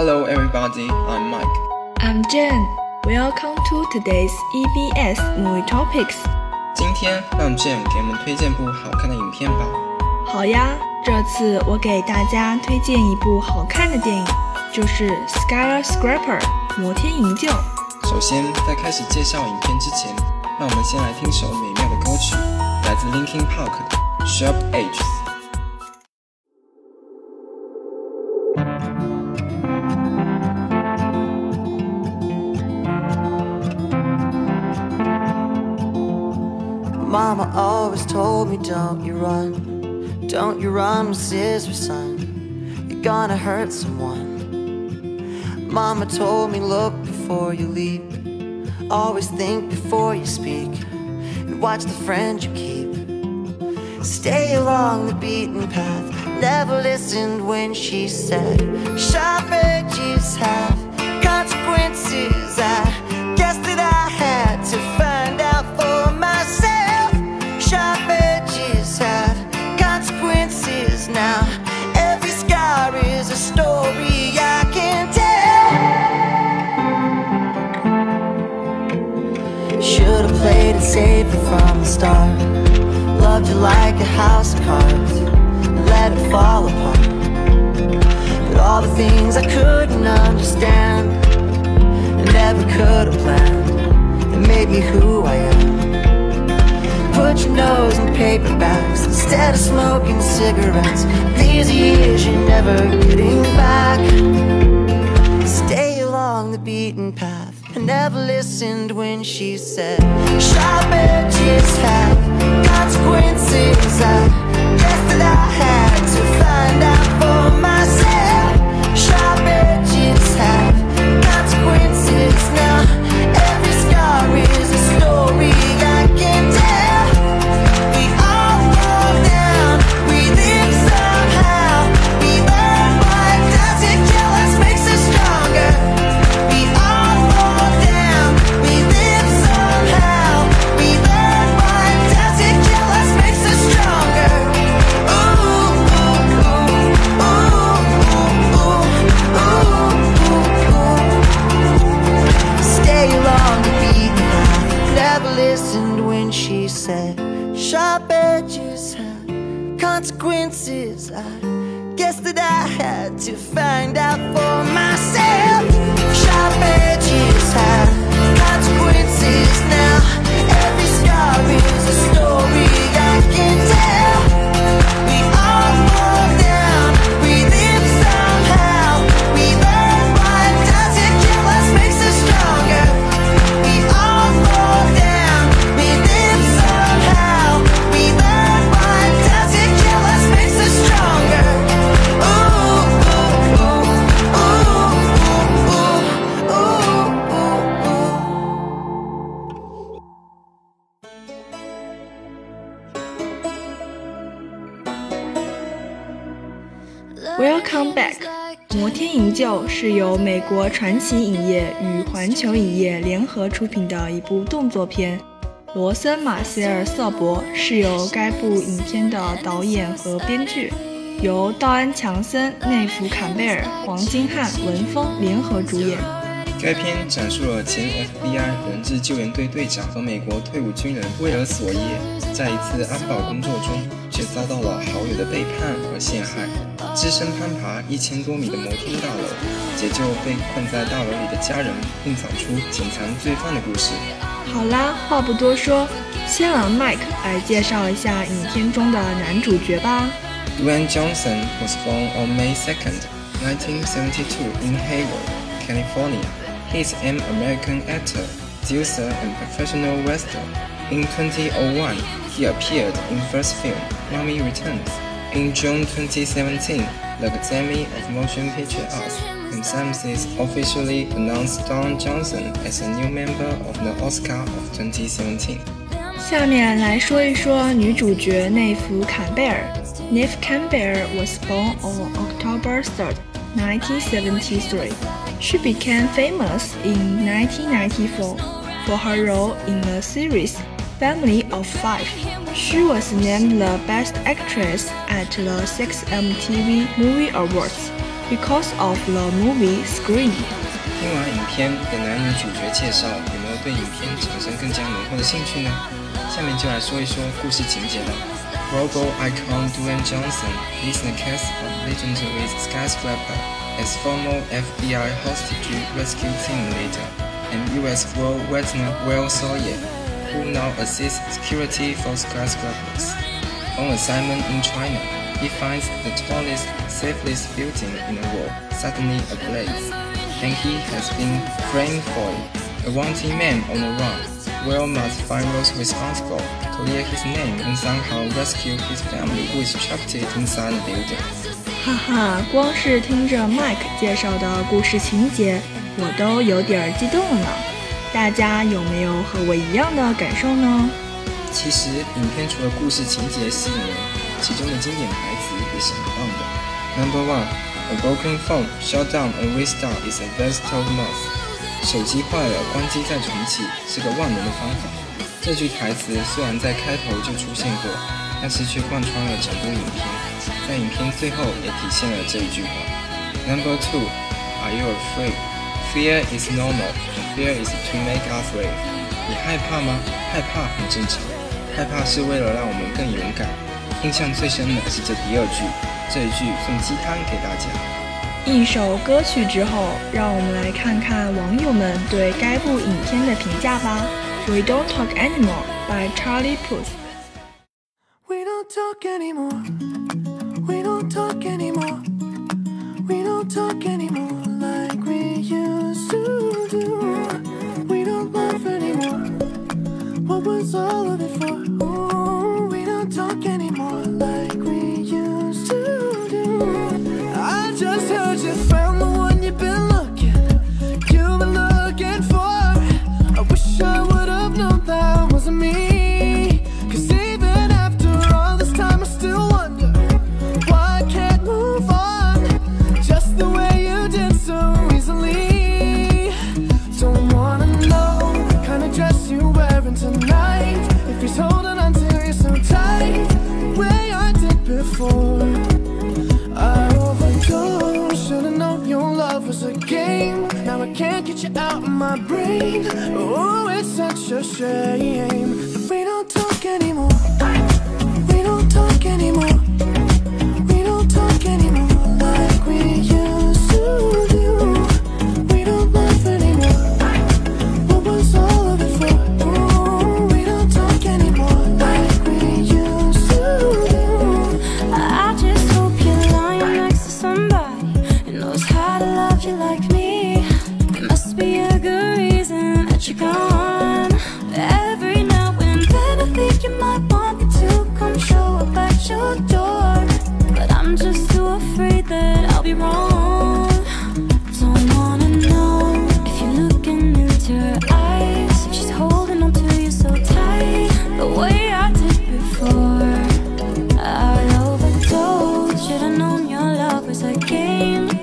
Hello, everybody. I'm Mike. I'm Jen. Welcome to today's EBS Movie Topics. 今天让 Jen 给我们推荐部好看的影片吧。好呀，这次我给大家推荐一部好看的电影，就是《Skyscraper》摩天营救。首先，在开始介绍影片之前，让我们先来听首美妙的歌曲，来自 Linkin Park 的《Sharp Edges》。Always told me, don't you run, don't you run with scissors, son. You're gonna hurt someone. Mama told me, look before you leap, always think before you speak, and watch the friend you keep. Stay along the beaten path. Never listened when she said, sharp edges have consequences. I guess that I had to find from the start. Loved you like a house of cards. Let it fall apart. But all the things I couldn't understand and never could have planned that made me who I am. Put your nose in paperbacks instead of smoking cigarettes. These years you're never getting back. Stay along the beaten path. I never listened when she said, Sharp edges have consequences. I guess that I had Welcome back。摩天营救是由美国传奇影业与环球影业联合出品的一部动作片。罗森·马歇尔·瑟伯是由该部影片的导演和编剧，由道安·强森、内弗·坎贝尔、黄金汉、文峰联合主演。该片讲述了前 FBI 人质救援队队长和美国退伍军人威尔·索耶，在一次安保工作中，却遭到了好友的背叛和陷害，只身攀爬一千多米的摩天大楼，解救被困在大楼里的家人，并找出隐藏罪犯的故事。好啦，话不多说，先让 Mike 来介绍一下影片中的男主角吧。Dwayne Johnson was born on May 2nd, 1972 in Hayward, California. He is an American actor, producer, and professional wrestler. In 2001, he appeared in first film Mummy Returns. In June 2017, the Academy of Motion Picture Arts and Sciences officially announced Dwayne Johnson as a new member of the Oscar of 2017. 下面来说一说女主角内弗·坎贝尔。Neve Campbell was born on October 3, 1973. She became famous in 1994 for her role in the series Family of Five. She was named the Best Actress at the 6 MTV Movie Awards. because of the movie Scream. 听完影片的男女主角介绍，有没有对影片产生更加浓厚的兴趣呢？下面就来说一说故事情节了。Robo icon Dwayne Johnson is in the cast of legendary skyscraper as former FBI hostage rescue team leader and U.S. war veteran Will Sawyer, who now assists security for skyscrapers. On assignment in China, he finds the tallest, safest building in the world suddenly ablaze and he has been framed for it. A wanted man on the run. Will must find those responsible, clear his name, and somehow rescue his family who is trapped inside the building. 哈哈，光是听着 Mike 介绍的故事情节，我都有点激动了呢。 大家有没有和我一样的感受呢？其实，影片除了故事情节吸引人，其中的经典台词也是很棒的。Number one. A broken phone shut down and restart is a versatile must。手机坏了，关机再重启是个万能的方法。这句台词虽然在开头就出现过，但是却贯穿了整部影片，在影片最后也体现了这一句话。Number two, are you afraid? Fear is normal. Fear is to make us brave. 你害怕吗？害怕很正常，害怕是为了让我们更勇敢。印象最深的是这第二句。这一句送鸡汤给大家。一首歌曲之后，让我们来看看网友们对该部影片的评价吧。We don't talk anymore by Charlie Puth。We don't talk anymore. shame we don't talk anymore.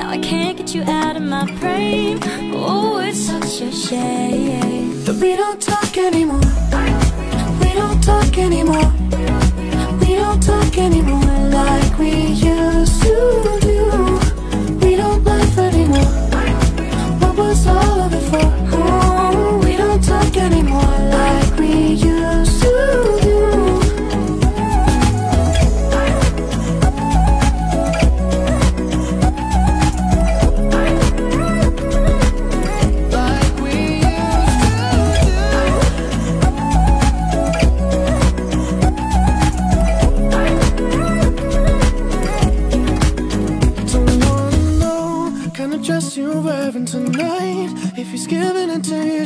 Now I can't get you out of my brain Oh, it's such a shame That we don't talk anymore. We don't talk anymore. We don't talk anymore Like we used to do.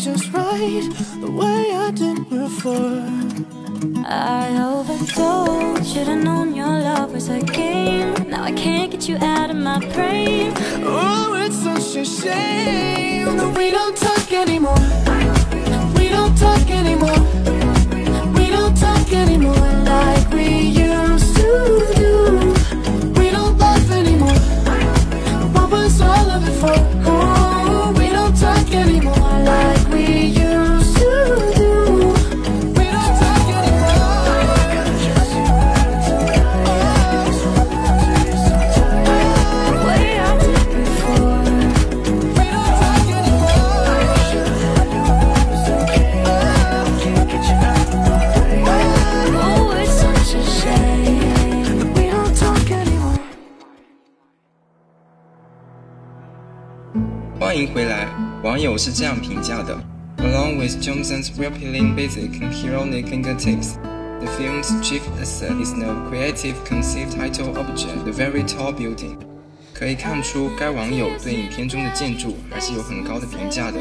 just right the way I did before. I overdosed, should've known your love was a game. Now I can't get you out of my brain. Oh, it's such a shame that we don't talk anymore. We don't talk anymore. We don't talk anymore like we used to do. We don't love anymore. What was all of it for? 欢迎回来。网友是这样评价的：Along with Johnson's appealing basic and heroic negatives, the film's chief asset is the creative conceived title object, the very tall building。可以看出，该网友对影片中的建筑还是有很高的评价的。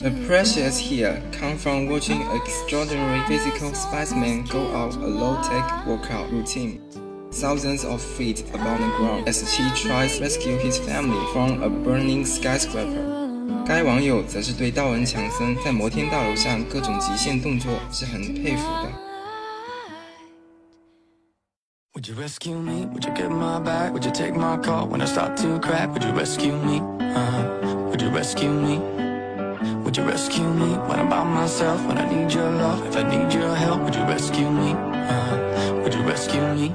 The pressures here come from watching extraordinary physical specimen go out a low-tech workout routine. Thousands of feet above the ground as he tries to rescue his family from a burning skyscraper. 该网友则是对道恩·强森在摩天大楼上各种极限动作是很佩服的。Would you rescue me? Would you get my back? Would you take my call when I start to crack? Would you rescue me? Uh, would you rescue me? Would you rescue me when I'm by myself? When I need your love, if I need your help, would you rescue me? Uh, would you rescue me?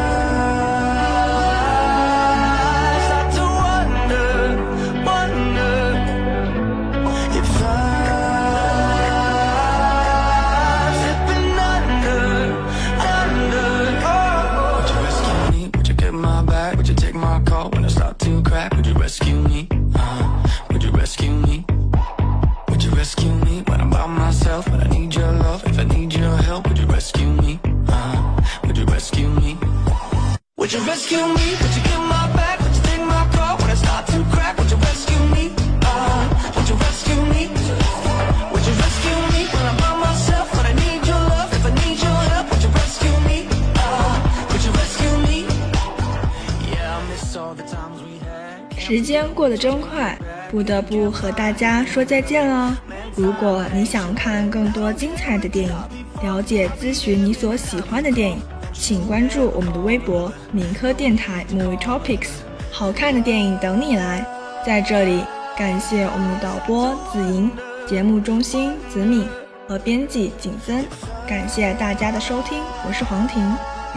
时间过得真快，不得不和大家说再见了。如果你想看更多精彩的电影，了解咨询你所喜欢的电影，请关注我们的微博“敏科电台 Movie Topics”，好看的电影等你来。在这里，感谢我们的导播子莹、节目中心子敏和编辑景森，感谢大家的收听，我是黄婷，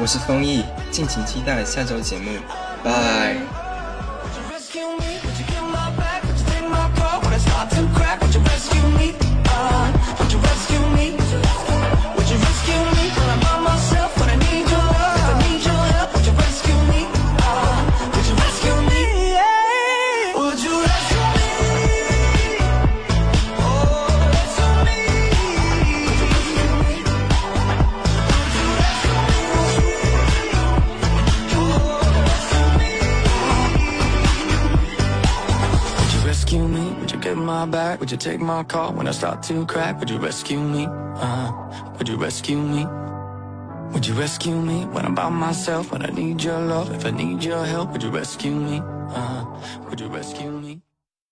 我是丰毅，敬请期待下周节目，拜。Back? Would you take my call when I start to crack? Would you rescue me? Uh, would you rescue me? Would you rescue me when I'm by myself? When I need your love, if I need your help, would you rescue me? Uh, would you rescue me?